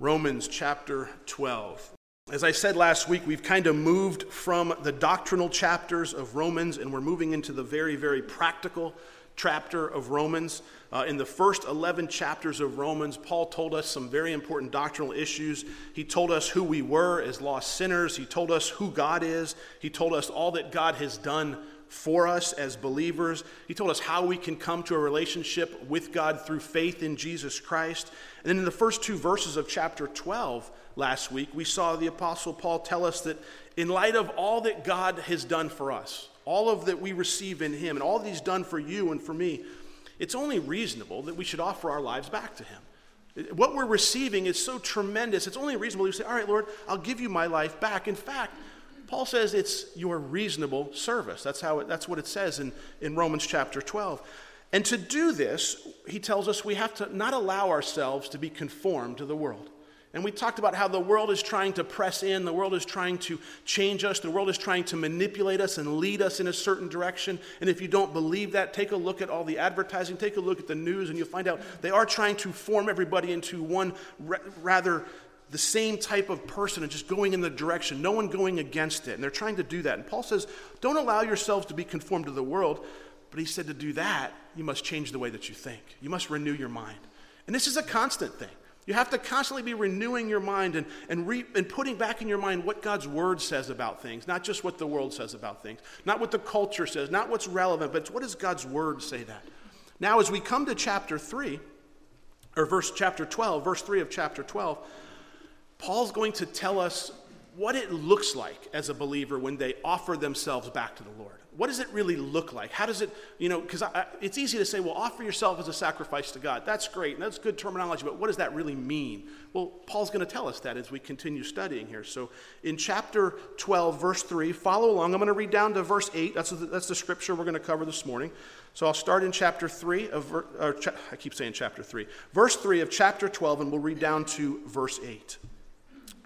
Romans chapter 12. As I said last week, we've kind of moved from the doctrinal chapters of Romans and we're moving into the very, very practical chapter of Romans. Uh, in the first 11 chapters of Romans, Paul told us some very important doctrinal issues. He told us who we were as lost sinners, he told us who God is, he told us all that God has done for us as believers. He told us how we can come to a relationship with God through faith in Jesus Christ. And then in the first two verses of chapter 12 last week, we saw the Apostle Paul tell us that in light of all that God has done for us, all of that we receive in Him, and all that He's done for you and for me, it's only reasonable that we should offer our lives back to Him. What we're receiving is so tremendous, it's only reasonable to say, All right, Lord, I'll give you my life back. In fact, Paul says it's your reasonable service. That's, how it, that's what it says in, in Romans chapter 12. And to do this, he tells us we have to not allow ourselves to be conformed to the world. And we talked about how the world is trying to press in, the world is trying to change us, the world is trying to manipulate us and lead us in a certain direction. And if you don't believe that, take a look at all the advertising, take a look at the news, and you'll find out they are trying to form everybody into one rather the same type of person and just going in the direction, no one going against it. And they're trying to do that. And Paul says, don't allow yourselves to be conformed to the world. But he said to do that, you must change the way that you think. You must renew your mind. And this is a constant thing. You have to constantly be renewing your mind and, and, re, and putting back in your mind what God's word says about things, not just what the world says about things, not what the culture says, not what's relevant, but what does God's word say that? Now, as we come to chapter 3, or verse chapter 12, verse 3 of chapter 12, Paul's going to tell us what it looks like as a believer when they offer themselves back to the Lord. What does it really look like? How does it, you know, because it's easy to say, well, offer yourself as a sacrifice to God. That's great, and that's good terminology, but what does that really mean? Well, Paul's going to tell us that as we continue studying here. So in chapter 12, verse 3, follow along. I'm going to read down to verse 8. That's the, that's the scripture we're going to cover this morning. So I'll start in chapter 3 of, or, I keep saying chapter 3, verse 3 of chapter 12, and we'll read down to verse 8.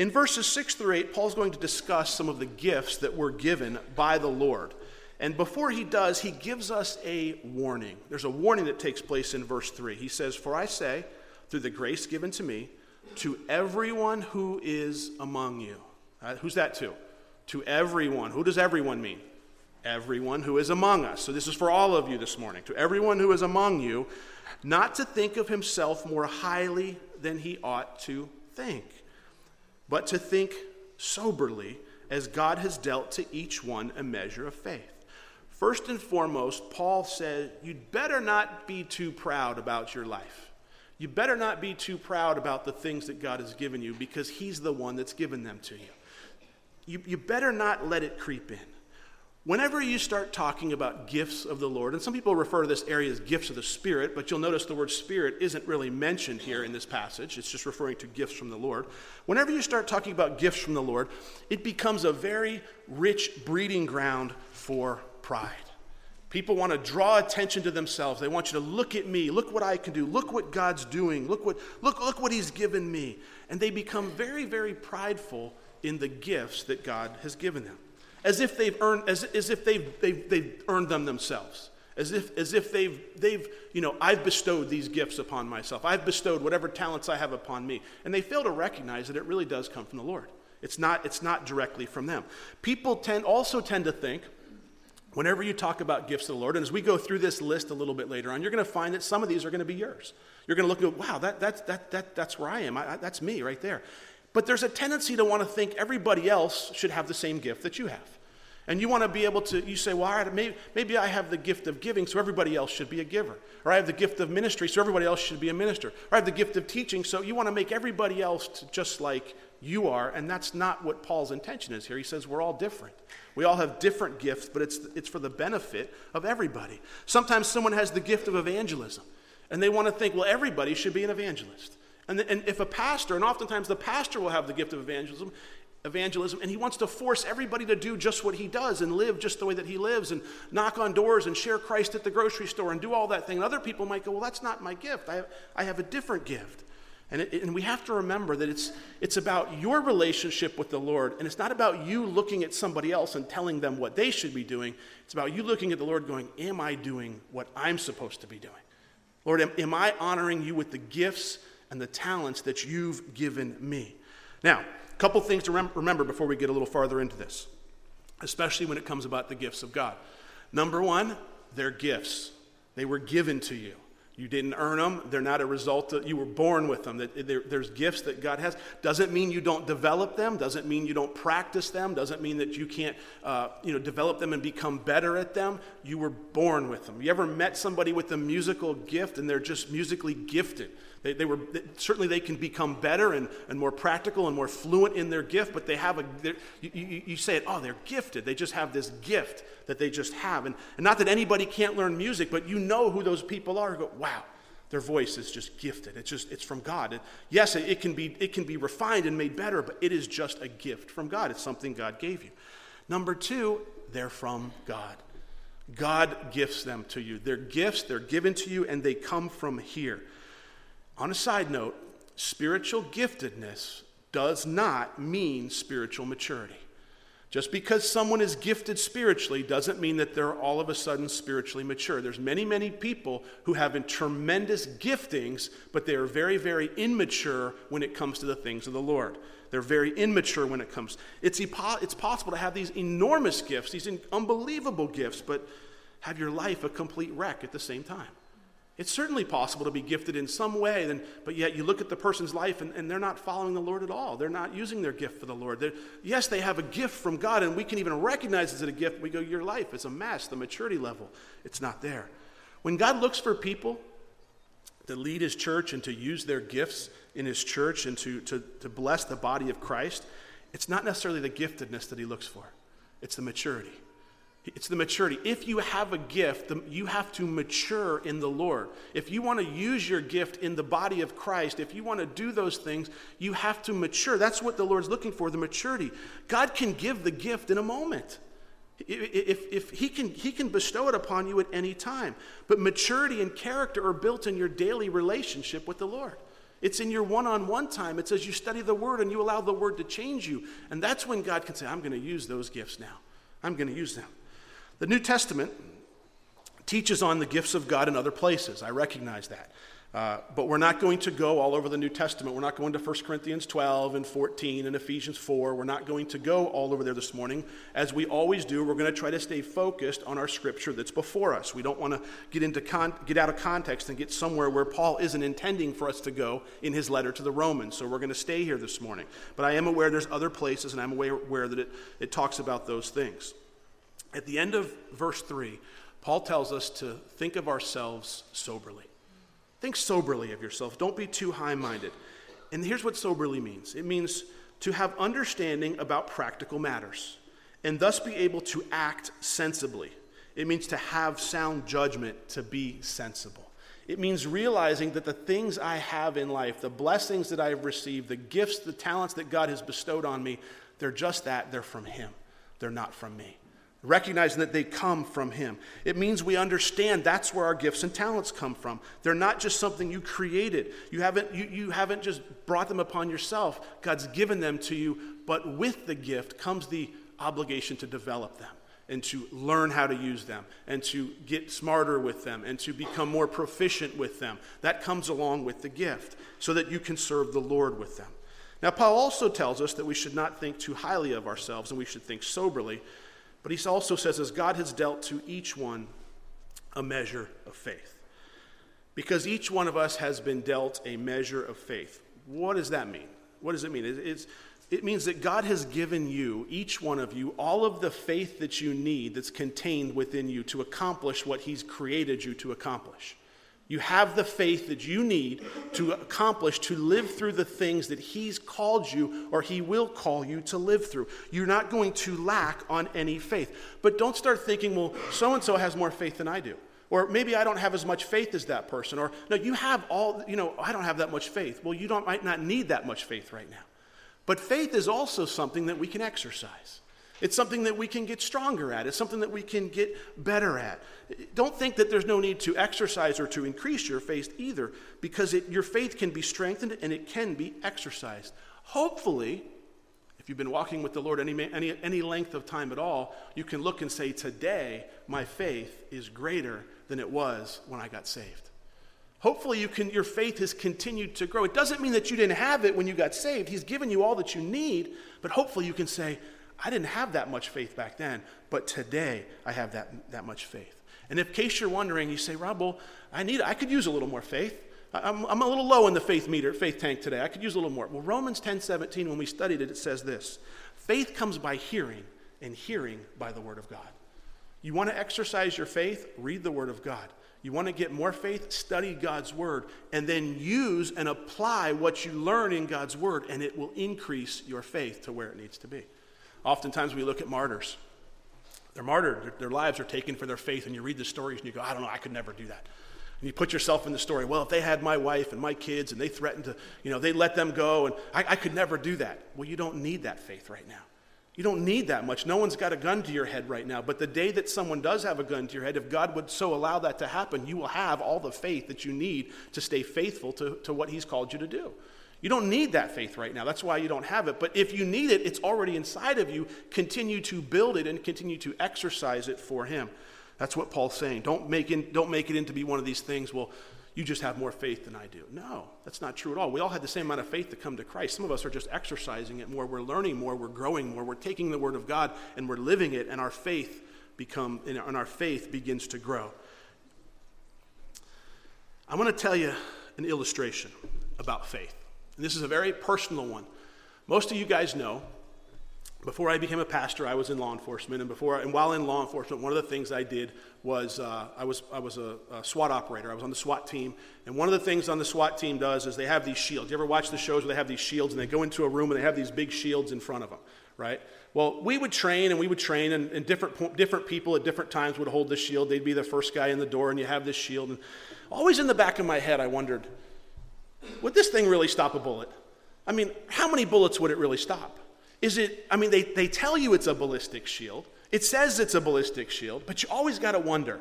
In verses 6 through 8, Paul's going to discuss some of the gifts that were given by the Lord. And before he does, he gives us a warning. There's a warning that takes place in verse 3. He says, For I say, through the grace given to me, to everyone who is among you. Uh, who's that to? To everyone. Who does everyone mean? Everyone who is among us. So this is for all of you this morning. To everyone who is among you, not to think of himself more highly than he ought to think but to think soberly as God has dealt to each one a measure of faith. First and foremost, Paul says, You'd better not be too proud about your life. You better not be too proud about the things that God has given you because He's the one that's given them to you. You, you better not let it creep in. Whenever you start talking about gifts of the Lord, and some people refer to this area as gifts of the Spirit, but you'll notice the word Spirit isn't really mentioned here in this passage. It's just referring to gifts from the Lord. Whenever you start talking about gifts from the Lord, it becomes a very rich breeding ground for pride. People want to draw attention to themselves. They want you to look at me, look what I can do, look what God's doing, look what, look, look what He's given me. And they become very, very prideful in the gifts that God has given them as if they've earned, as, as if they've, they've, they've earned them themselves. As if, as if they've, they've, you know, I've bestowed these gifts upon myself. I've bestowed whatever talents I have upon me. And they fail to recognize that it really does come from the Lord. It's not, it's not directly from them. People tend, also tend to think, whenever you talk about gifts of the Lord, and as we go through this list a little bit later on, you're going to find that some of these are going to be yours. You're going to look at, wow, that, that, that, that, that's where I am. I, I, that's me right there. But there's a tendency to want to think everybody else should have the same gift that you have. And you want to be able to, you say, well, all right, maybe, maybe I have the gift of giving, so everybody else should be a giver. Or I have the gift of ministry, so everybody else should be a minister. Or I have the gift of teaching, so you want to make everybody else just like you are. And that's not what Paul's intention is here. He says we're all different. We all have different gifts, but it's, it's for the benefit of everybody. Sometimes someone has the gift of evangelism, and they want to think, well, everybody should be an evangelist. And, and if a pastor, and oftentimes the pastor will have the gift of evangelism, evangelism and he wants to force everybody to do just what he does and live just the way that he lives and knock on doors and share christ at the grocery store and do all that thing. And other people might go well that's not my gift. I have, I have a different gift. And, it, and we have to remember that it's, it's about your relationship with the lord and it's not about you looking at somebody else and telling them what they should be doing. It's about you looking at the lord going am i doing what i'm supposed to be doing? Lord am, am i honoring you with the gifts and the talents that you've given me now a couple things to rem- remember before we get a little farther into this, especially when it comes about the gifts of God. Number one, they're gifts. They were given to you. You didn't earn them. They're not a result of, you were born with them. There's gifts that God has. Doesn't mean you don't develop them. Doesn't mean you don't practice them. Doesn't mean that you can't, uh, you know, develop them and become better at them. You were born with them. You ever met somebody with a musical gift and they're just musically gifted? They, they were, certainly they can become better and, and more practical and more fluent in their gift, but they have a, you, you, you, say it, oh, they're gifted. They just have this gift that they just have. And, and not that anybody can't learn music, but you know who those people are. Go, wow, their voice is just gifted. It's just, it's from God. It, yes, it, it, can be, it can be refined and made better, but it is just a gift from God. It's something God gave you. Number two, they're from God. God gifts them to you. They're gifts, they're given to you, and they come from here. On a side note, spiritual giftedness does not mean spiritual maturity. Just because someone is gifted spiritually doesn't mean that they're all of a sudden spiritually mature. There's many, many people who have tremendous giftings, but they are very, very immature when it comes to the things of the Lord. They're very immature when it comes. It's, it's possible to have these enormous gifts, these unbelievable gifts, but have your life a complete wreck at the same time. It's certainly possible to be gifted in some way, then, but yet you look at the person's life and, and they're not following the Lord at all. They're not using their gift for the Lord. They're, yes, they have a gift from God, and we can even recognize it as a gift. We go, Your life is a mess. The maturity level, it's not there. When God looks for people to lead his church and to use their gifts in his church and to, to, to bless the body of Christ, it's not necessarily the giftedness that he looks for, it's the maturity. It's the maturity. If you have a gift, you have to mature in the Lord. If you want to use your gift in the body of Christ, if you want to do those things, you have to mature. That's what the Lord's looking for the maturity. God can give the gift in a moment. If, if he, can, he can bestow it upon you at any time. But maturity and character are built in your daily relationship with the Lord. It's in your one on one time. It's as you study the Word and you allow the Word to change you. And that's when God can say, I'm going to use those gifts now. I'm going to use them. The New Testament teaches on the gifts of God in other places. I recognize that. Uh, but we're not going to go all over the New Testament. We're not going to 1 Corinthians 12 and 14 and Ephesians 4. We're not going to go all over there this morning. As we always do, we're going to try to stay focused on our scripture that's before us. We don't want to get, into con- get out of context and get somewhere where Paul isn't intending for us to go in his letter to the Romans. So we're going to stay here this morning. But I am aware there's other places, and I'm aware that it, it talks about those things. At the end of verse 3, Paul tells us to think of ourselves soberly. Think soberly of yourself. Don't be too high minded. And here's what soberly means it means to have understanding about practical matters and thus be able to act sensibly. It means to have sound judgment, to be sensible. It means realizing that the things I have in life, the blessings that I have received, the gifts, the talents that God has bestowed on me, they're just that. They're from Him, they're not from me recognizing that they come from Him. It means we understand that's where our gifts and talents come from. They're not just something you created. You haven't, you, you haven't just brought them upon yourself. God's given them to you, but with the gift comes the obligation to develop them and to learn how to use them and to get smarter with them and to become more proficient with them. That comes along with the gift so that you can serve the Lord with them. Now, Paul also tells us that we should not think too highly of ourselves and we should think soberly but he also says, as God has dealt to each one a measure of faith. Because each one of us has been dealt a measure of faith. What does that mean? What does it mean? It's, It means that God has given you, each one of you, all of the faith that you need that's contained within you to accomplish what He's created you to accomplish. You have the faith that you need to accomplish, to live through the things that He's called you or He will call you to live through. You're not going to lack on any faith. But don't start thinking, well, so and so has more faith than I do. Or maybe I don't have as much faith as that person. Or no, you have all, you know, I don't have that much faith. Well, you don't, might not need that much faith right now. But faith is also something that we can exercise. It's something that we can get stronger at. It's something that we can get better at. Don't think that there's no need to exercise or to increase your faith either, because it, your faith can be strengthened and it can be exercised. Hopefully, if you've been walking with the Lord any, any, any length of time at all, you can look and say, Today, my faith is greater than it was when I got saved. Hopefully, you can, your faith has continued to grow. It doesn't mean that you didn't have it when you got saved. He's given you all that you need, but hopefully, you can say, I didn't have that much faith back then, but today I have that, that much faith. And in case you're wondering, you say, Rob, well, I need, I could use a little more faith. I'm, I'm a little low in the faith meter, faith tank today. I could use a little more. Well, Romans 10 17, when we studied it, it says this faith comes by hearing, and hearing by the word of God. You want to exercise your faith? Read the word of God. You want to get more faith? Study God's word and then use and apply what you learn in God's word, and it will increase your faith to where it needs to be. Oftentimes we look at martyrs. They're martyred, their lives are taken for their faith, and you read the stories and you go, I don't know, I could never do that. And you put yourself in the story. Well, if they had my wife and my kids and they threatened to, you know, they let them go, and I, I could never do that. Well, you don't need that faith right now. You don't need that much. No one's got a gun to your head right now. But the day that someone does have a gun to your head, if God would so allow that to happen, you will have all the faith that you need to stay faithful to, to what He's called you to do. You don't need that faith right now. That's why you don't have it. But if you need it, it's already inside of you. Continue to build it and continue to exercise it for Him. That's what Paul's saying. Don't make, in, don't make it into be one of these things, well, you just have more faith than I do. No, that's not true at all. We all had the same amount of faith to come to Christ. Some of us are just exercising it more. We're learning more. We're growing more. We're taking the Word of God and we're living it, and our faith become and our faith begins to grow. I want to tell you an illustration about faith. And this is a very personal one. Most of you guys know, before I became a pastor, I was in law enforcement, and before and while in law enforcement, one of the things I did was uh, I was I was a, a, SWAT operator. I was on the SWAT team, and one of the things on the SWAT team does is they have these shields. You ever watch the shows where they have these shields, and they go into a room and they have these big shields in front of them, right? Well, we would train and we would train, and, and different different people at different times would hold the shield. They'd be the first guy in the door, and you have this shield. And always in the back of my head, I wondered would this thing really stop a bullet? I mean, how many bullets would it really stop? Is it, I mean, they, they tell you it's a ballistic shield. It says it's a ballistic shield, but you always got to wonder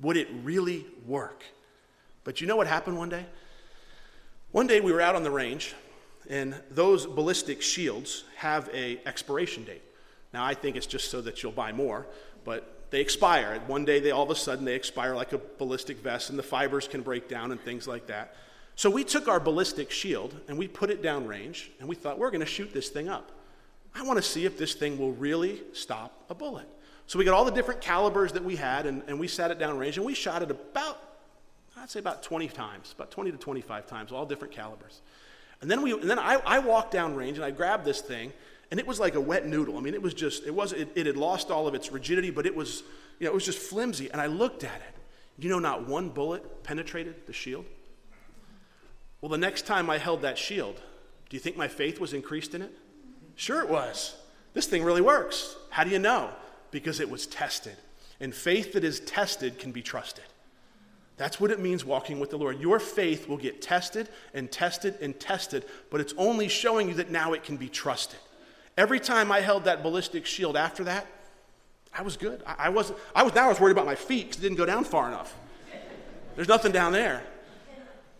would it really work? But you know what happened one day? One day we were out on the range, and those ballistic shields have a expiration date. Now I think it's just so that you'll buy more, but they expire. One day they all of a sudden they expire like a ballistic vest, and the fibers can break down and things like that. So we took our ballistic shield and we put it downrange and we thought, we're going to shoot this thing up. I want to see if this thing will really stop a bullet. So we got all the different calibers that we had and, and we sat it downrange and we shot it about, I'd say about 20 times, about 20 to 25 times, all different calibers. And then, we, and then I, I walked downrange and I grabbed this thing and it was like a wet noodle. I mean, it was just, it, was, it, it had lost all of its rigidity, but it was, you know, it was just flimsy. And I looked at it. You know, not one bullet penetrated the shield. Well, the next time I held that shield, do you think my faith was increased in it? Sure, it was. This thing really works. How do you know? Because it was tested. And faith that is tested can be trusted. That's what it means walking with the Lord. Your faith will get tested and tested and tested, but it's only showing you that now it can be trusted. Every time I held that ballistic shield after that, I was good. I, I wasn't, I was, now I was worried about my feet because it didn't go down far enough. There's nothing down there.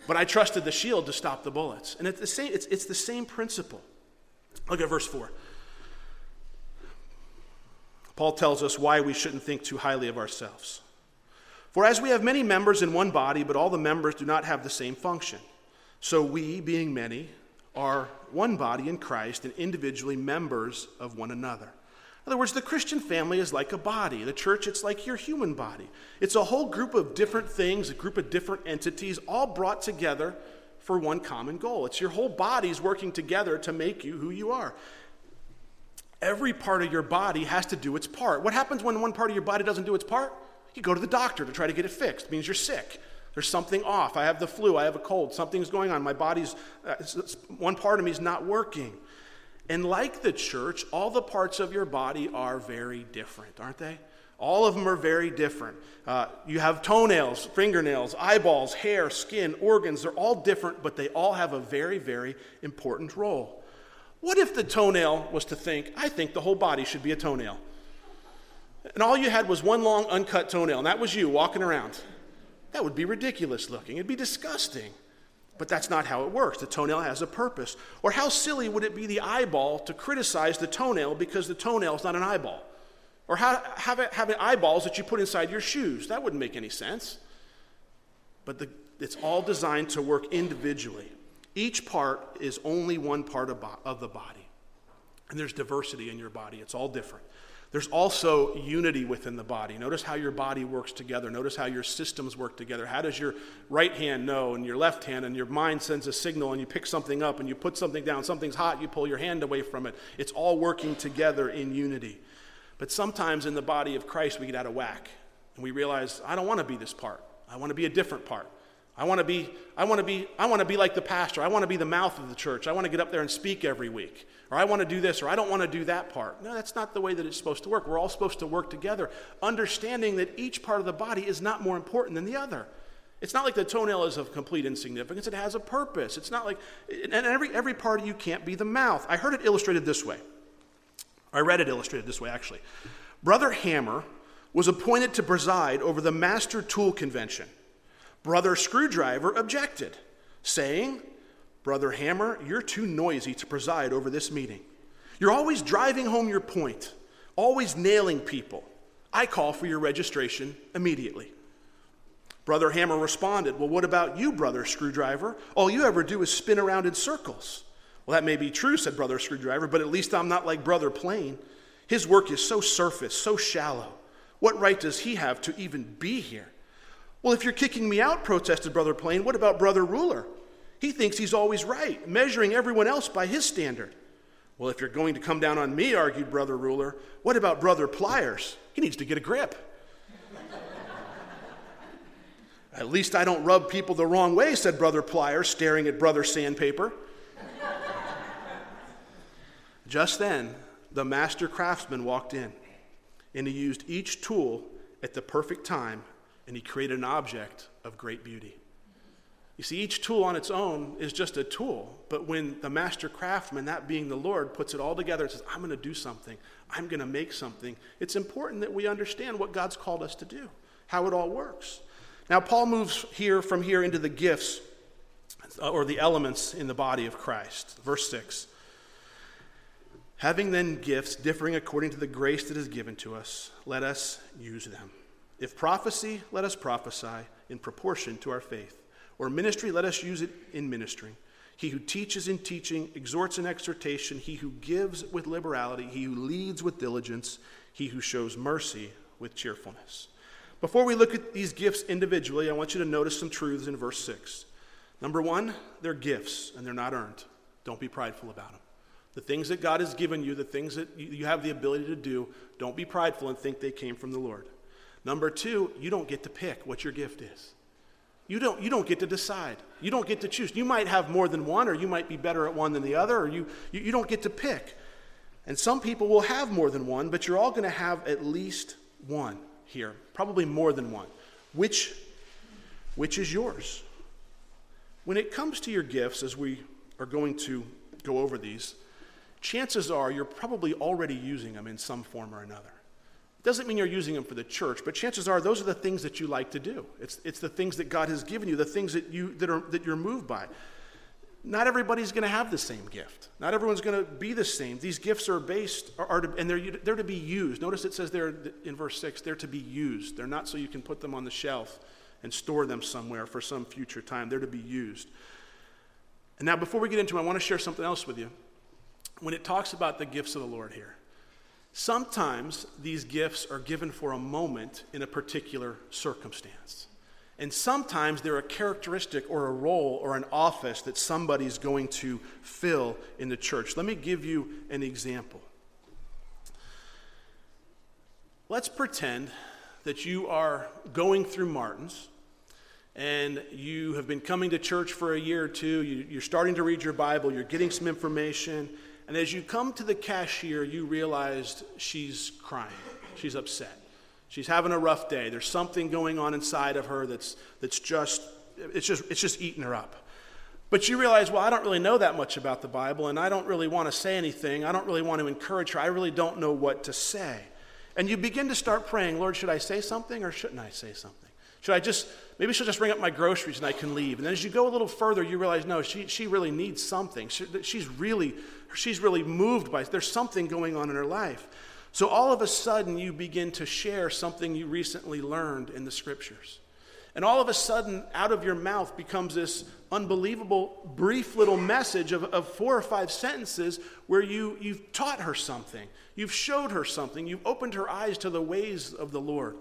But I trusted the shield to stop the bullets. And it's the same, it's, it's the same principle. Look at verse 4. Paul tells us why we shouldn't think too highly of ourselves. For as we have many members in one body, but all the members do not have the same function, so we, being many, are one body in Christ and individually members of one another. In other words, the Christian family is like a body. The church, it's like your human body. It's a whole group of different things, a group of different entities, all brought together for one common goal. It's your whole body's working together to make you who you are. Every part of your body has to do its part. What happens when one part of your body doesn't do its part? You go to the doctor to try to get it fixed. It means you're sick. There's something off. I have the flu. I have a cold. Something's going on. My body's, uh, one part of me is not working. And like the church, all the parts of your body are very different, aren't they? All of them are very different. Uh, you have toenails, fingernails, eyeballs, hair, skin, organs. They're all different, but they all have a very, very important role. What if the toenail was to think, I think the whole body should be a toenail? And all you had was one long uncut toenail, and that was you walking around. That would be ridiculous looking. It'd be disgusting. But that's not how it works. The toenail has a purpose. Or how silly would it be the eyeball to criticize the toenail because the toenail is not an eyeball? Or how, have, it, have it eyeballs that you put inside your shoes? That wouldn't make any sense. But the, it's all designed to work individually. Each part is only one part of, bo- of the body. And there's diversity in your body, it's all different. There's also unity within the body. Notice how your body works together. Notice how your systems work together. How does your right hand know and your left hand and your mind sends a signal and you pick something up and you put something down. Something's hot, you pull your hand away from it. It's all working together in unity. But sometimes in the body of Christ, we get out of whack and we realize, I don't want to be this part. I want to be a different part. I want to be, I want to be, I want to be like the pastor. I want to be the mouth of the church. I want to get up there and speak every week. Or I want to do this, or I don't want to do that part. No, that's not the way that it's supposed to work. We're all supposed to work together, understanding that each part of the body is not more important than the other. It's not like the toenail is of complete insignificance. It has a purpose. It's not like, and every, every part of you can't be the mouth. I heard it illustrated this way. I read it illustrated this way, actually. Brother Hammer was appointed to preside over the Master Tool Convention. Brother Screwdriver objected, saying, Brother Hammer, you're too noisy to preside over this meeting. You're always driving home your point, always nailing people. I call for your registration immediately. Brother Hammer responded, Well, what about you, Brother Screwdriver? All you ever do is spin around in circles. Well, that may be true, said Brother Screwdriver, but at least I'm not like Brother Plane. His work is so surface, so shallow. What right does he have to even be here? Well, if you're kicking me out, protested Brother Plane, what about Brother Ruler? He thinks he's always right, measuring everyone else by his standard. Well, if you're going to come down on me, argued Brother Ruler, what about Brother Pliers? He needs to get a grip. At least I don't rub people the wrong way, said Brother Pliers, staring at Brother Sandpaper. Just then, the master craftsman walked in, and he used each tool at the perfect time and he created an object of great beauty. You see, each tool on its own is just a tool, but when the master craftsman, that being the Lord, puts it all together and says, I'm going to do something, I'm going to make something, it's important that we understand what God's called us to do, how it all works. Now, Paul moves here from here into the gifts uh, or the elements in the body of Christ. Verse 6. Having then gifts differing according to the grace that is given to us, let us use them. If prophecy, let us prophesy in proportion to our faith. Or ministry, let us use it in ministering. He who teaches in teaching, exhorts in exhortation, he who gives with liberality, he who leads with diligence, he who shows mercy with cheerfulness. Before we look at these gifts individually, I want you to notice some truths in verse 6. Number one, they're gifts and they're not earned. Don't be prideful about them. The things that God has given you, the things that you have the ability to do, don't be prideful and think they came from the Lord. Number two, you don't get to pick what your gift is. You don't, you don't get to decide. You don't get to choose. You might have more than one, or you might be better at one than the other, or you, you, you don't get to pick. And some people will have more than one, but you're all going to have at least one here, probably more than one. Which, which is yours? When it comes to your gifts, as we are going to go over these, chances are you're probably already using them in some form or another. Doesn't mean you're using them for the church, but chances are those are the things that you like to do. It's, it's the things that God has given you, the things that, you, that, are, that you're moved by. Not everybody's going to have the same gift. Not everyone's going to be the same. These gifts are based, are, are to, and they're, they're to be used. Notice it says there in verse 6, they're to be used. They're not so you can put them on the shelf and store them somewhere for some future time. They're to be used. And now, before we get into them, I want to share something else with you. When it talks about the gifts of the Lord here, Sometimes these gifts are given for a moment in a particular circumstance. And sometimes they're a characteristic or a role or an office that somebody's going to fill in the church. Let me give you an example. Let's pretend that you are going through Martin's and you have been coming to church for a year or two. You, are starting to read your Bible, you're getting some information, and as you come to the cashier, you realized she's crying, she's upset. She's having a rough day. There's something going on inside of her that's, that's just, it's just, it's just eating her up. But you realize, well, I don't really know that much about the Bible, and I don't really want to say anything. I don't really want to encourage her. I really don't know what to say. And you begin to start praying, Lord, should I say something or shouldn't I say something? Should I just, maybe she'll just bring up my groceries and I can leave. And then as you go a little further, you realize, no, she, she really needs something. She, she's, really, she's really moved by, there's something going on in her life. So all of a sudden, you begin to share something you recently learned in the scriptures. And all of a sudden, out of your mouth becomes this unbelievable, brief little message of, of four or five sentences where you, you've taught her something. You've showed her something. You've opened her eyes to the ways of the Lord.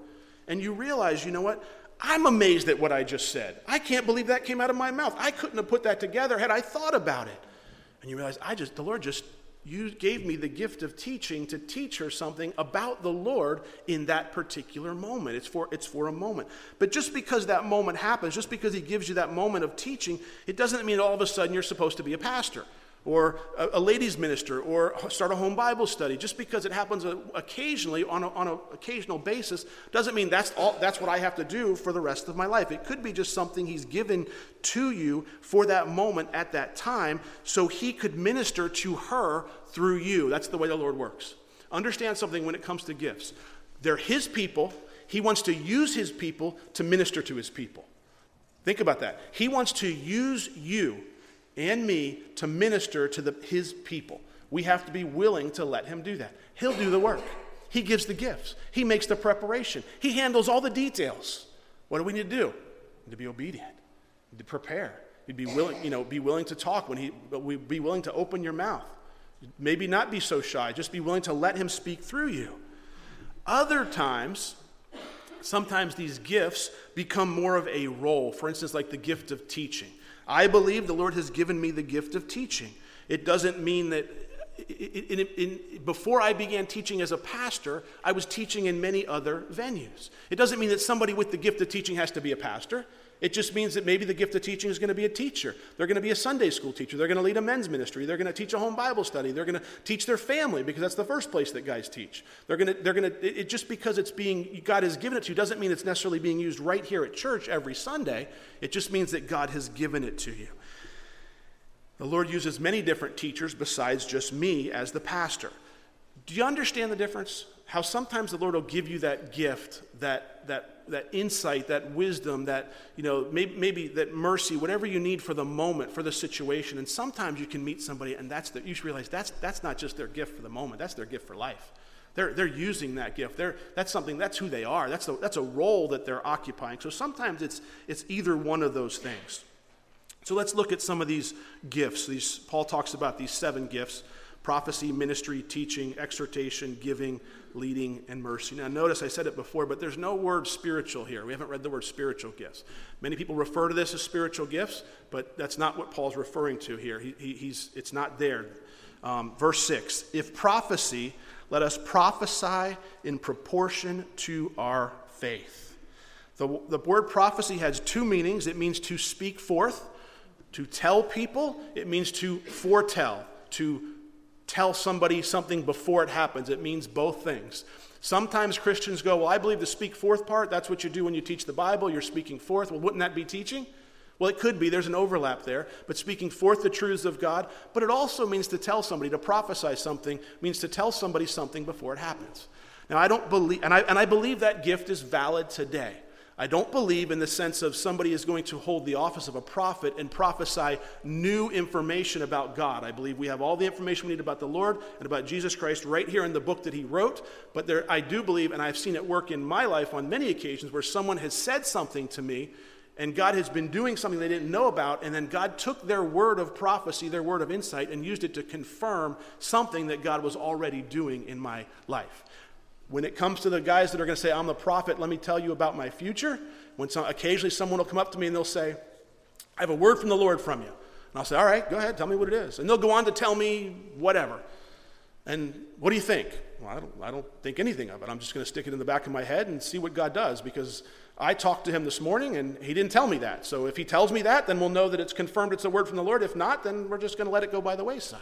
And you realize, you know what? I'm amazed at what I just said. I can't believe that came out of my mouth. I couldn't have put that together had I thought about it. And you realize, I just, the Lord just you gave me the gift of teaching to teach her something about the Lord in that particular moment. It's for, it's for a moment. But just because that moment happens, just because He gives you that moment of teaching, it doesn't mean all of a sudden you're supposed to be a pastor or a, a ladies minister or start a home Bible study. Just because it happens occasionally on an on a occasional basis doesn't mean that's, all, that's what I have to do for the rest of my life. It could be just something he's given to you for that moment at that time so he could minister to her through you. That's the way the Lord works. Understand something when it comes to gifts. They're his people. He wants to use his people to minister to his people. Think about that. He wants to use you and me to minister to the, his people. We have to be willing to let him do that. He'll do the work. He gives the gifts. He makes the preparation. He handles all the details. What do we need to do? To be obedient, to prepare. You'd be willing, you know, be willing to talk when he, be willing to open your mouth. Maybe not be so shy. Just be willing to let him speak through you. Other times, sometimes these gifts become more of a role. For instance, like the gift of teaching. I believe the Lord has given me the gift of teaching. It doesn't mean that in, in, in, before I began teaching as a pastor, I was teaching in many other venues. It doesn't mean that somebody with the gift of teaching has to be a pastor. It just means that maybe the gift of teaching is going to be a teacher. They're going to be a Sunday school teacher. They're going to lead a men's ministry. They're going to teach a home Bible study. They're going to teach their family because that's the first place that guys teach. They're going to, they're going to, it, just because it's being, God has given it to you doesn't mean it's necessarily being used right here at church every Sunday. It just means that God has given it to you. The Lord uses many different teachers besides just me as the pastor. Do you understand the difference? How sometimes the Lord will give you that gift, that, that that insight, that wisdom, that, you know, maybe, maybe that mercy, whatever you need for the moment, for the situation. And sometimes you can meet somebody and that's the, you should realize that's, that's not just their gift for the moment, that's their gift for life. They're, they're using that gift. They're, that's something, that's who they are. That's, the, that's a role that they're occupying. So sometimes it's, it's either one of those things. So let's look at some of these gifts. These, Paul talks about these seven gifts prophecy, ministry, teaching, exhortation, giving, leading, and mercy. Now, notice I said it before, but there's no word spiritual here. We haven't read the word spiritual gifts. Many people refer to this as spiritual gifts, but that's not what Paul's referring to here. He, he, he's, it's not there. Um, verse 6 If prophecy, let us prophesy in proportion to our faith. The, the word prophecy has two meanings it means to speak forth, to tell people, it means to foretell, to tell somebody something before it happens. It means both things. Sometimes Christians go, Well, I believe the speak forth part, that's what you do when you teach the Bible, you're speaking forth. Well, wouldn't that be teaching? Well, it could be. There's an overlap there. But speaking forth the truths of God, but it also means to tell somebody, to prophesy something, means to tell somebody something before it happens. Now, I don't believe, and I, and I believe that gift is valid today. I don't believe in the sense of somebody is going to hold the office of a prophet and prophesy new information about God. I believe we have all the information we need about the Lord and about Jesus Christ right here in the book that he wrote. But there, I do believe, and I've seen it work in my life on many occasions, where someone has said something to me and God has been doing something they didn't know about, and then God took their word of prophecy, their word of insight, and used it to confirm something that God was already doing in my life. When it comes to the guys that are going to say, I'm the prophet, let me tell you about my future, when some, occasionally someone will come up to me and they'll say, I have a word from the Lord from you. And I'll say, All right, go ahead, tell me what it is. And they'll go on to tell me whatever. And what do you think? Well, I don't, I don't think anything of it. I'm just going to stick it in the back of my head and see what God does because I talked to him this morning and he didn't tell me that. So if he tells me that, then we'll know that it's confirmed it's a word from the Lord. If not, then we're just going to let it go by the wayside.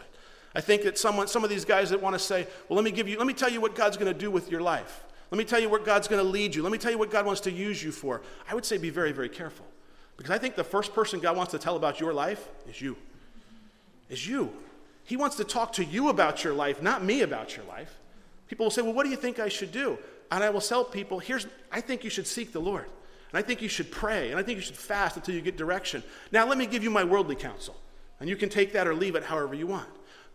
I think that someone, some of these guys that want to say, well, let me give you, let me tell you what God's going to do with your life. Let me tell you what God's going to lead you. Let me tell you what God wants to use you for. I would say be very, very careful. Because I think the first person God wants to tell about your life is you. Is you. He wants to talk to you about your life, not me about your life. People will say, well, what do you think I should do? And I will tell people, here's, I think you should seek the Lord. And I think you should pray. And I think you should fast until you get direction. Now, let me give you my worldly counsel. And you can take that or leave it however you want.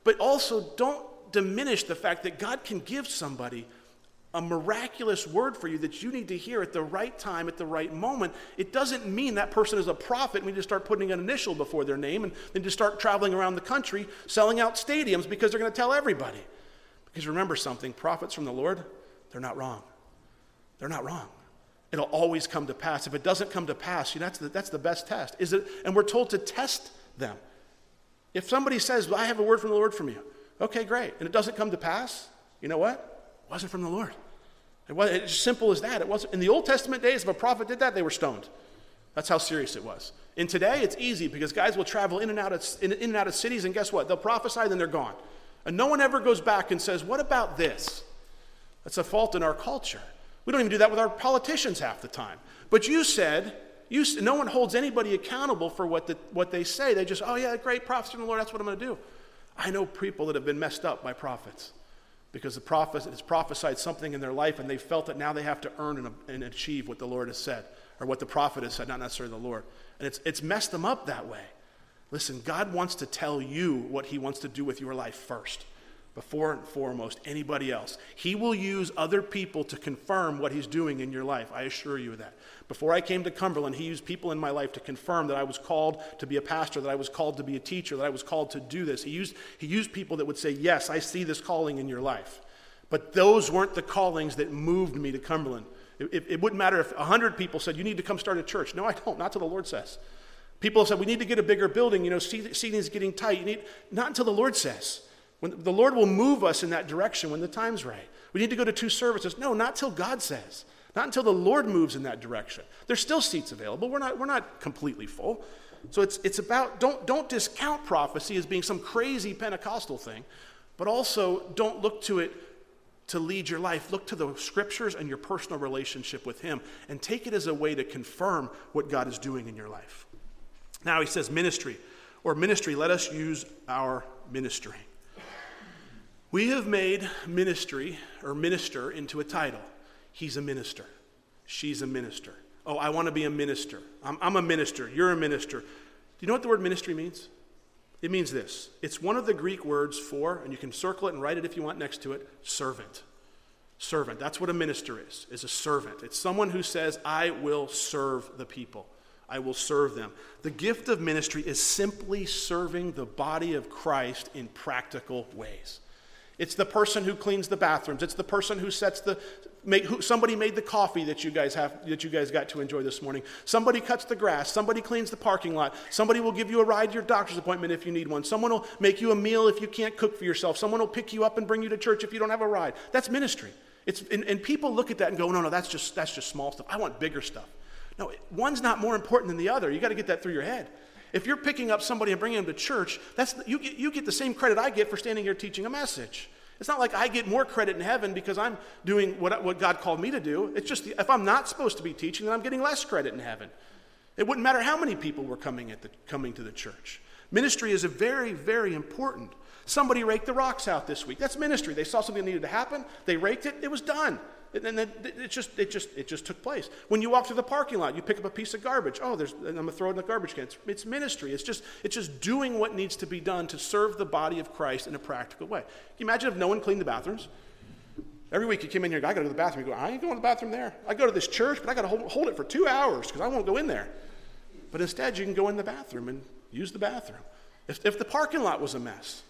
But also, don't diminish the fact that God can give somebody a miraculous word for you that you need to hear at the right time, at the right moment. It doesn't mean that person is a prophet and we just start putting an initial before their name and then just start traveling around the country selling out stadiums because they're going to tell everybody. Because remember something prophets from the Lord, they're not wrong. They're not wrong. It'll always come to pass. If it doesn't come to pass, you know, that's, the, that's the best test. Is it, and we're told to test them. If somebody says, I have a word from the Lord from you, okay, great, and it doesn't come to pass, you know what? It wasn't from the Lord. It was it's simple as that. It wasn't in the Old Testament days, if a prophet did that, they were stoned. That's how serious it was. In today, it's easy because guys will travel in and out of, in, in and out of cities, and guess what? They'll prophesy, then they're gone. And no one ever goes back and says, What about this? That's a fault in our culture. We don't even do that with our politicians half the time. But you said, you, no one holds anybody accountable for what, the, what they say. They just, oh, yeah, great prophets from the Lord, that's what I'm going to do. I know people that have been messed up by prophets because the prophet has prophesied something in their life and they felt that now they have to earn and, and achieve what the Lord has said or what the prophet has said, not necessarily the Lord. And it's, it's messed them up that way. Listen, God wants to tell you what He wants to do with your life first before and foremost anybody else. He will use other people to confirm what he's doing in your life. I assure you of that. Before I came to Cumberland, he used people in my life to confirm that I was called to be a pastor, that I was called to be a teacher, that I was called to do this. He used, he used people that would say, Yes, I see this calling in your life. But those weren't the callings that moved me to Cumberland. It, it, it wouldn't matter if 100 people said, You need to come start a church. No, I don't. Not till the Lord says. People have said, We need to get a bigger building. You know, seating is getting tight. You need, not until the Lord says. When the Lord will move us in that direction when the time's right. We need to go to two services. No, not till God says. Not until the Lord moves in that direction. There's still seats available. We're not, we're not completely full. So it's, it's about, don't, don't discount prophecy as being some crazy Pentecostal thing, but also don't look to it to lead your life. Look to the scriptures and your personal relationship with Him and take it as a way to confirm what God is doing in your life. Now he says ministry, or ministry, let us use our ministry. We have made ministry or minister into a title. He's a minister. She's a minister. Oh, I want to be a minister. I'm, I'm, a minister. You're a minister. Do you know what the word ministry means? It means this it's one of the Greek words for, and you can circle it and write it if you want next to it, servant. Servant. That's what a minister is, is a servant. It's someone who says, I will serve the people. I will serve them. The gift of ministry is simply serving the body of Christ in practical ways. It's the person who cleans the bathrooms. It's the person who sets the make, who, somebody made the coffee that you guys have that you guys got to enjoy this morning. Somebody cuts the grass. Somebody cleans the parking lot. Somebody will give you a ride to your doctor's appointment if you need one. Someone will make you a meal if you can't cook for yourself. Someone will pick you up and bring you to church if you don't have a ride. That's ministry. It's, and, and people look at that and go, no, no, that's just that's just small stuff. I want bigger stuff. No, one's not more important than the other. You got to get that through your head. If you're picking up somebody and bringing them to church, that's, you, get, you get the same credit I get for standing here teaching a message. It's not like I get more credit in heaven because I'm doing what, what God called me to do. It's just if I'm not supposed to be teaching, then I'm getting less credit in heaven. It wouldn't matter how many people were coming, at the, coming to the church. Ministry is a very, very important. Somebody raked the rocks out this week. That's ministry. They saw something that needed to happen, they raked it, it was done. And then it just, it, just, it just took place. When you walk through the parking lot, you pick up a piece of garbage. Oh, there's, I'm going to throw it in the garbage can. It's, it's, ministry. It's just, it's just doing what needs to be done to serve the body of Christ in a practical way. Can you imagine if no one cleaned the bathrooms? Every week you came in here, I go to the bathroom. You go, I ain't going to the bathroom there. I go to this church, but I got to hold, hold it for two hours because I won't go in there. But instead, you can go in the bathroom and use the bathroom. If, if the parking lot was a mess,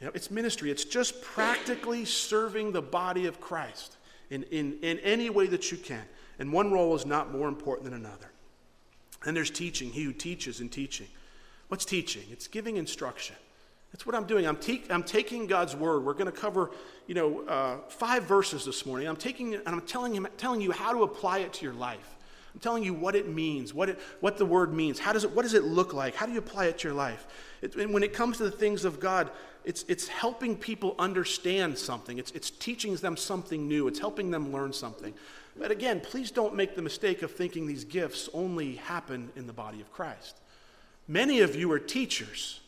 you know, it's ministry. It's just practically serving the body of Christ in, in, in any way that you can. And one role is not more important than another. And there's teaching, he who teaches in teaching. What's teaching? It's giving instruction. That's what I'm doing. I'm, te- I'm taking God's word. We're going to cover, you know, uh, five verses this morning. I'm taking and I'm telling him, telling you how to apply it to your life. I'm telling you what it means, what, it, what the word means. How does it, what does it look like? How do you apply it to your life? It, and when it comes to the things of God, it's, it's helping people understand something. It's, it's teaching them something new. It's helping them learn something. But again, please don't make the mistake of thinking these gifts only happen in the body of Christ. Many of you are teachers,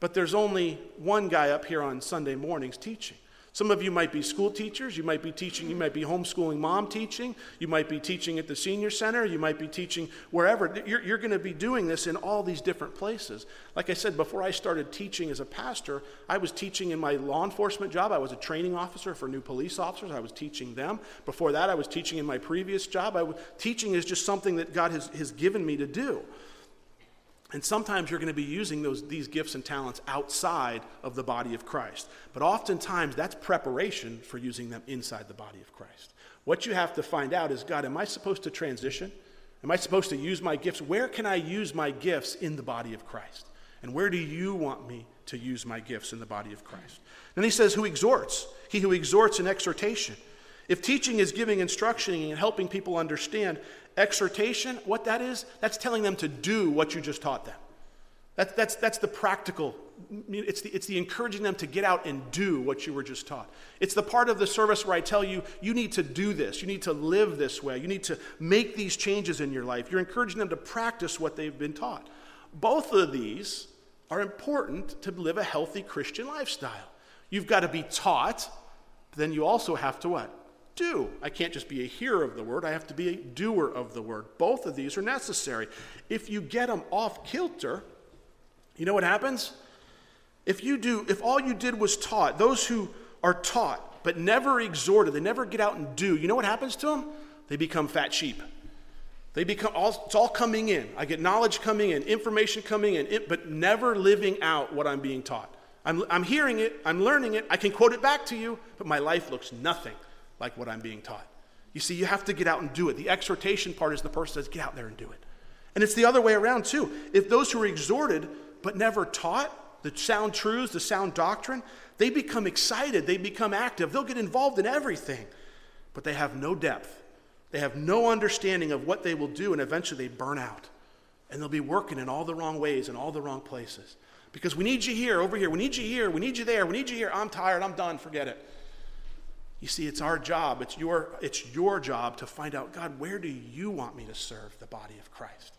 but there's only one guy up here on Sunday mornings teaching. Some of you might be school teachers. You might be teaching, you might be homeschooling mom teaching. You might be teaching at the senior center. You might be teaching wherever. You're, you're going to be doing this in all these different places. Like I said, before I started teaching as a pastor, I was teaching in my law enforcement job. I was a training officer for new police officers. I was teaching them. Before that, I was teaching in my previous job. I, teaching is just something that God has, has given me to do. And sometimes you're going to be using those, these gifts and talents outside of the body of Christ. But oftentimes that's preparation for using them inside the body of Christ. What you have to find out is God, am I supposed to transition? Am I supposed to use my gifts? Where can I use my gifts in the body of Christ? And where do you want me to use my gifts in the body of Christ? Then he says, Who exhorts? He who exhorts in exhortation. If teaching is giving instruction and helping people understand, exhortation, what that is, that's telling them to do what you just taught them. That, that's, that's the practical, it's the, it's the encouraging them to get out and do what you were just taught. It's the part of the service where I tell you, you need to do this, you need to live this way, you need to make these changes in your life. You're encouraging them to practice what they've been taught. Both of these are important to live a healthy Christian lifestyle. You've got to be taught, then you also have to what? Do. I can't just be a hearer of the word, I have to be a doer of the word. Both of these are necessary. If you get them off kilter, you know what happens? If you do, if all you did was taught, those who are taught but never exhorted, they never get out and do, you know what happens to them? They become fat sheep. They become all, it's all coming in. I get knowledge coming in, information coming in, but never living out what I'm being taught. I'm, I'm hearing it, I'm learning it, I can quote it back to you, but my life looks nothing like what I'm being taught. You see, you have to get out and do it. The exhortation part is the person says, get out there and do it. And it's the other way around, too. If those who are exhorted but never taught the sound truths, the sound doctrine, they become excited, they become active, they'll get involved in everything, but they have no depth. They have no understanding of what they will do, and eventually they burn out. And they'll be working in all the wrong ways in all the wrong places. Because we need you here, over here, we need you here, we need you there, we need you here. I'm tired, I'm done, forget it. You see, it's our job, it's your, it's your job to find out, God, where do you want me to serve the body of Christ?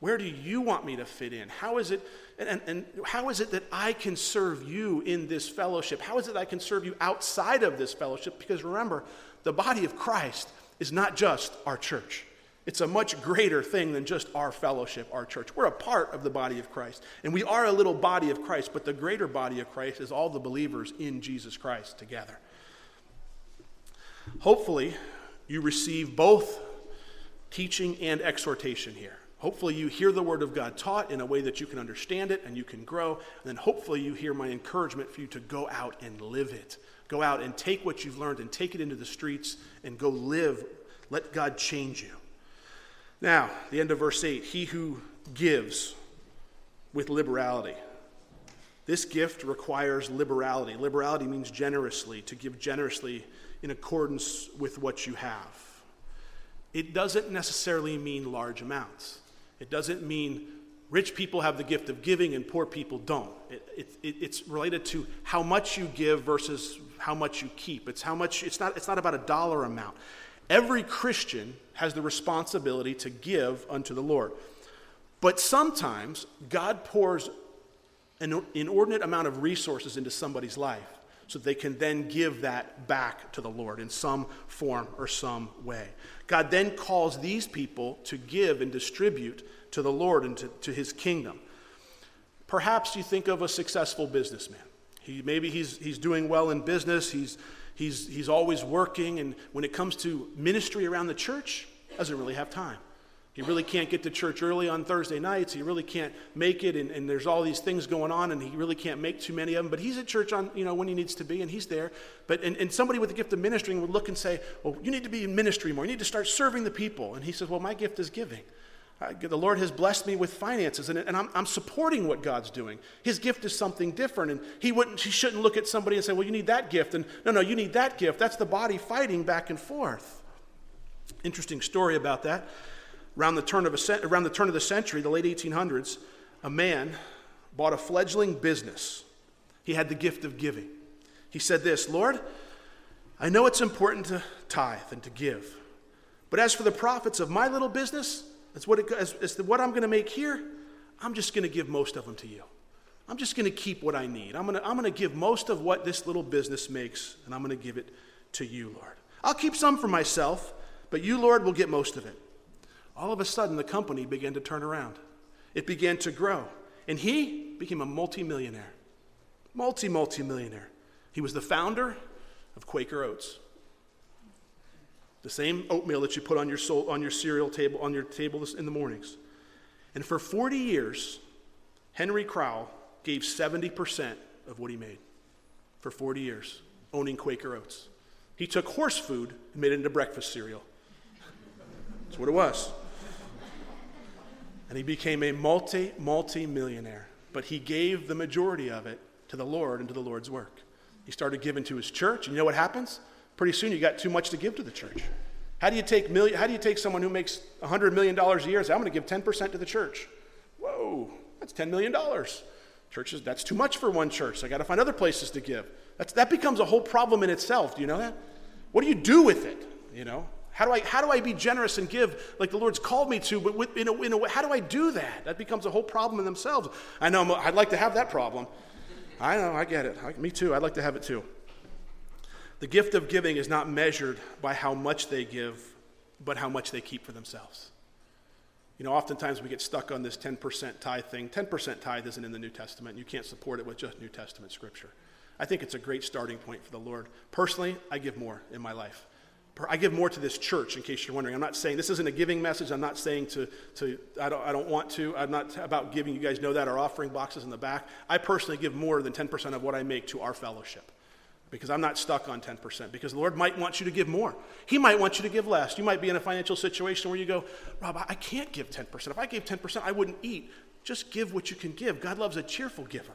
Where do you want me to fit in? How is it, and, and, how is it that I can serve you in this fellowship? How is it I can serve you outside of this fellowship? Because remember, the body of Christ is not just our church. It's a much greater thing than just our fellowship, our church. We're a part of the body of Christ. And we are a little body of Christ, but the greater body of Christ is all the believers in Jesus Christ together. Hopefully, you receive both teaching and exhortation here. Hopefully, you hear the Word of God taught in a way that you can understand it and you can grow. And then, hopefully, you hear my encouragement for you to go out and live it. Go out and take what you've learned and take it into the streets and go live. Let God change you. Now, the end of verse 8 He who gives with liberality. This gift requires liberality. Liberality means generously, to give generously in accordance with what you have. It doesn't necessarily mean large amounts. It doesn't mean rich people have the gift of giving and poor people don't. It, it, it's related to how much you give versus how much you keep. It's how much, it's not, it's not about a dollar amount. Every Christian has the responsibility to give unto the Lord. But sometimes God pours an inordinate amount of resources into somebody's life so they can then give that back to the Lord in some form or some way. God then calls these people to give and distribute to the Lord and to, to his kingdom. Perhaps you think of a successful businessman. He, maybe he's, he's doing well in business, he's, he's, he's always working, and when it comes to ministry around the church, doesn't really have time. He really can't get to church early on Thursday nights. He really can't make it, and, and, there's all these things going on, and he really can't make too many of them. But he's at church on, you know, when he needs to be, and he's there. But and, and somebody with the gift of ministering would look and say, "Well, you need to be in ministry more. You need to start serving the people." And he says, "Well, my gift is giving. The Lord has blessed me with finances, and, and I'm, I'm supporting what God's doing. His gift is something different, and he wouldn't, he shouldn't look at somebody and say, "Well, you need that gift," and no, no, you need that gift. That's the body fighting back and forth. Interesting story about that. Around the, turn of a, around the turn of the century, the late 1800s, a man bought a fledgling business. He had the gift of giving. He said this Lord, I know it's important to tithe and to give, but as for the profits of my little business, as what, it, as, as what I'm going to make here, I'm just going to give most of them to you. I'm just going to keep what I need. I'm going I'm going to give most of what this little business makes, and I'm going to give it to you, Lord. I'll keep some for myself, but you, Lord, will get most of it all of a sudden the company began to turn around. It began to grow. And he became a multimillionaire. Multi, multimillionaire. He was the founder of Quaker Oats. The same oatmeal that you put on your, soul, on your cereal table, on your table in the mornings. And for 40 years, Henry Crowell gave 70% of what he made. For 40 years, owning Quaker Oats. He took horse food and made it into breakfast cereal. That's what it was. And he became a multi, multi millionaire. But he gave the majority of it to the Lord and to the Lord's work. He started giving to his church, and you know what happens? Pretty soon you got too much to give to the church. How do you take, million, how do you take someone who makes $100 million a year and say, I'm going to give 10% to the church? Whoa, that's $10 million. Churches, that's too much for one church. So I got to find other places to give. That's, that becomes a whole problem in itself. Do you know that? What do you do with it? You know, how do I, how do I be generous and give like the Lord's called me to, but with, in a, in a how do I do that? That becomes a whole problem in themselves. I know, I'd like to have that problem. I know, I get it. I, me too, I'd like to have it too. The gift of giving is not measured by how much they give, but how much they keep for themselves. You know, oftentimes we get stuck on this 10% tithe thing. 10% tithe isn't in the New Testament. You can't support it with just New Testament scripture. I think it's a great starting point for the Lord. Personally, I give more in my life. I give more to this church, in case you're wondering. I'm not saying this isn't a giving message. I'm not saying to, to I, don't, I don't want to. I'm not about giving. You guys know that. Our offering boxes in the back. I personally give more than 10% of what I make to our fellowship because I'm not stuck on 10%. Because the Lord might want you to give more. He might want you to give less. You might be in a financial situation where you go, Rob, I can't give 10%. If I gave 10%, I wouldn't eat. Just give what you can give. God loves a cheerful giver.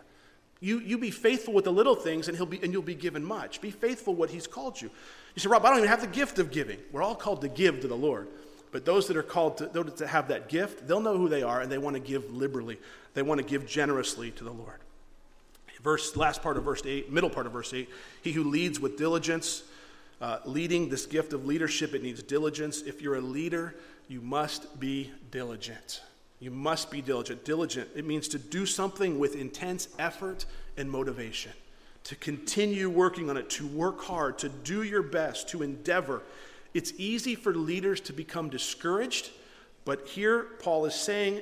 You, you be faithful with the little things and, he'll be, and you'll be given much. Be faithful what he's called you. You say, Rob, I don't even have the gift of giving. We're all called to give to the Lord. But those that are called to, to have that gift, they'll know who they are and they want to give liberally. They want to give generously to the Lord. Verse, last part of verse 8, middle part of verse 8, he who leads with diligence, uh, leading this gift of leadership, it needs diligence. If you're a leader, you must be diligent. You must be diligent. Diligent, it means to do something with intense effort and motivation, to continue working on it, to work hard, to do your best, to endeavor. It's easy for leaders to become discouraged, but here Paul is saying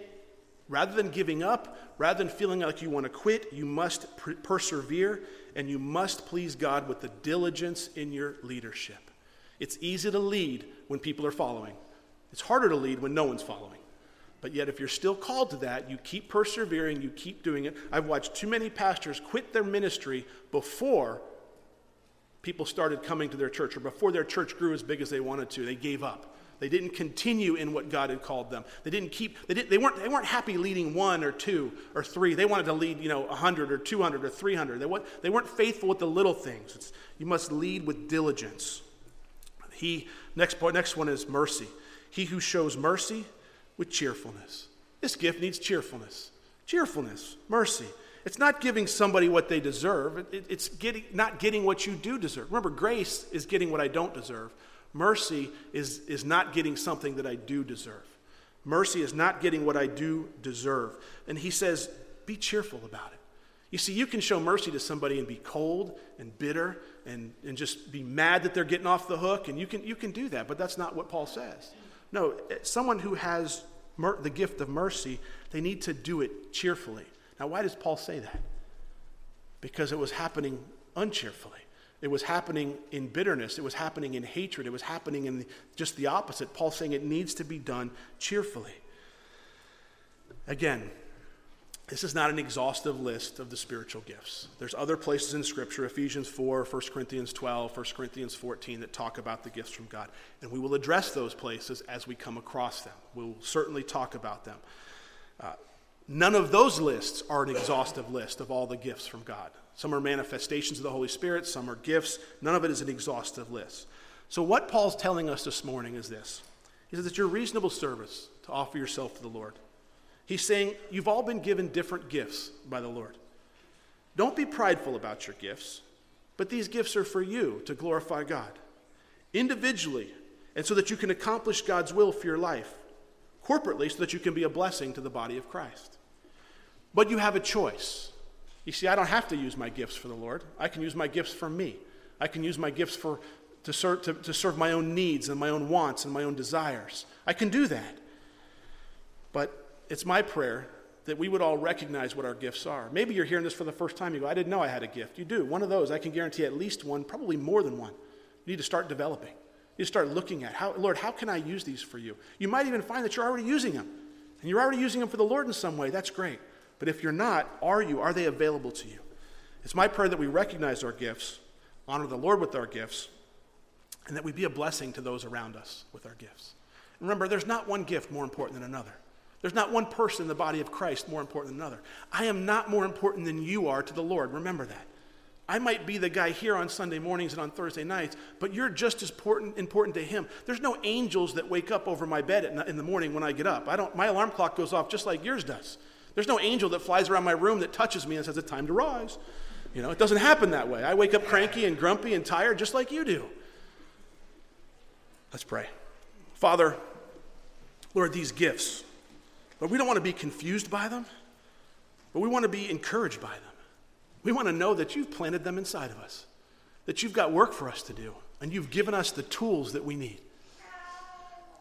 rather than giving up, rather than feeling like you want to quit, you must persevere and you must please God with the diligence in your leadership. It's easy to lead when people are following, it's harder to lead when no one's following. But yet, if you're still called to that, you keep persevering, you keep doing it. I've watched too many pastors quit their ministry before people started coming to their church or before their church grew as big as they wanted to. They gave up. They didn't continue in what God had called them. They didn't keep, they, didn't, they, weren't, they weren't happy leading one or two or three. They wanted to lead, you know, 100 or 200 or 300. They, weren't, they weren't faithful with the little things. It's, you must lead with diligence. He, next, point, next one is mercy. He who shows mercy with cheerfulness. This gift needs cheerfulness. Cheerfulness, mercy. It's not giving somebody what they deserve. it's getting, not getting what you do deserve. Remember, grace is getting what I don't deserve. Mercy is, is not getting something that I do deserve. Mercy is not getting what I do deserve. And he says, be cheerful about it. You see, you can show mercy to somebody and be cold and bitter and, and just be mad that they're getting off the hook, and you can, you can do that, but that's not what Paul says. No, someone who has mer- the gift of mercy, they need to do it cheerfully. Now, why does Paul say that? Because it was happening uncheerfully. It was happening in bitterness. It was happening in hatred. It was happening in just the opposite. Paul's saying it needs to be done cheerfully. Again, this is not an exhaustive list of the spiritual gifts. There's other places in Scripture, Ephesians 4, 1 Corinthians 12, 1 Corinthians 14, that talk about the gifts from God. And we will address those places as we come across them. We'll certainly talk about them. Uh, none of those lists are an exhaustive list of all the gifts from God. Some are manifestations of the Holy Spirit, some are gifts. None of it is an exhaustive list. So, what Paul's telling us this morning is this He says it's your reasonable service to offer yourself to the Lord. He's saying, You've all been given different gifts by the Lord. Don't be prideful about your gifts, but these gifts are for you to glorify God individually, and so that you can accomplish God's will for your life, corporately, so that you can be a blessing to the body of Christ. But you have a choice. You see, I don't have to use my gifts for the Lord, I can use my gifts for me. I can use my gifts for, to, serve, to, to serve my own needs and my own wants and my own desires. I can do that. But it's my prayer that we would all recognize what our gifts are. Maybe you're hearing this for the first time. You go, I didn't know I had a gift. You do. One of those, I can guarantee at least one, probably more than one. You need to start developing. You need to start looking at how, Lord, how can I use these for you? You might even find that you're already using them. And you're already using them for the Lord in some way. That's great. But if you're not, are you? Are they available to you? It's my prayer that we recognize our gifts, honor the Lord with our gifts, and that we be a blessing to those around us with our gifts. Remember, there's not one gift more important than another. There's not one person in the body of Christ more important than another. I am not more important than you are to the Lord. Remember that. I might be the guy here on Sunday mornings and on Thursday nights, but you're just as important, important to him. There's no angels that wake up over my bed in the morning when I get up. I don't, my alarm clock goes off just like yours does. There's no angel that flies around my room that touches me and says it's time to rise. You know, it doesn't happen that way. I wake up cranky and grumpy and tired just like you do. Let's pray. Father, Lord, these gifts, but we don't want to be confused by them, but we want to be encouraged by them. We want to know that you've planted them inside of us, that you've got work for us to do, and you've given us the tools that we need.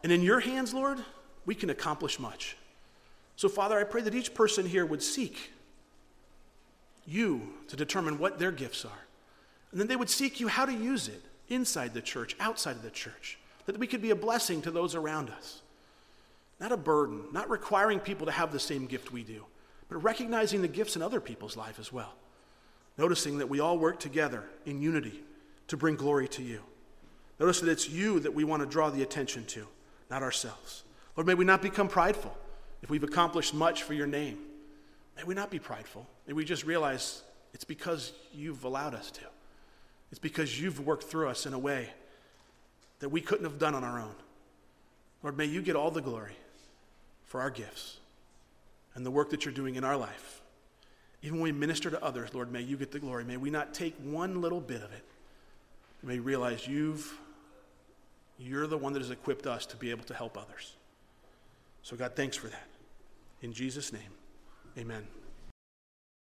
And in your hands, Lord, we can accomplish much. So, Father, I pray that each person here would seek you to determine what their gifts are. And then they would seek you how to use it inside the church, outside of the church, that we could be a blessing to those around us. Not a burden, not requiring people to have the same gift we do, but recognizing the gifts in other people's life as well. Noticing that we all work together in unity to bring glory to you. Notice that it's you that we want to draw the attention to, not ourselves. Lord, may we not become prideful if we've accomplished much for your name. May we not be prideful. May we just realize it's because you've allowed us to. It's because you've worked through us in a way that we couldn't have done on our own. Lord, may you get all the glory for our gifts and the work that you're doing in our life. Even when we minister to others, Lord, may you get the glory. May we not take one little bit of it. May realize you've you're the one that has equipped us to be able to help others. So God, thanks for that. In Jesus' name, amen.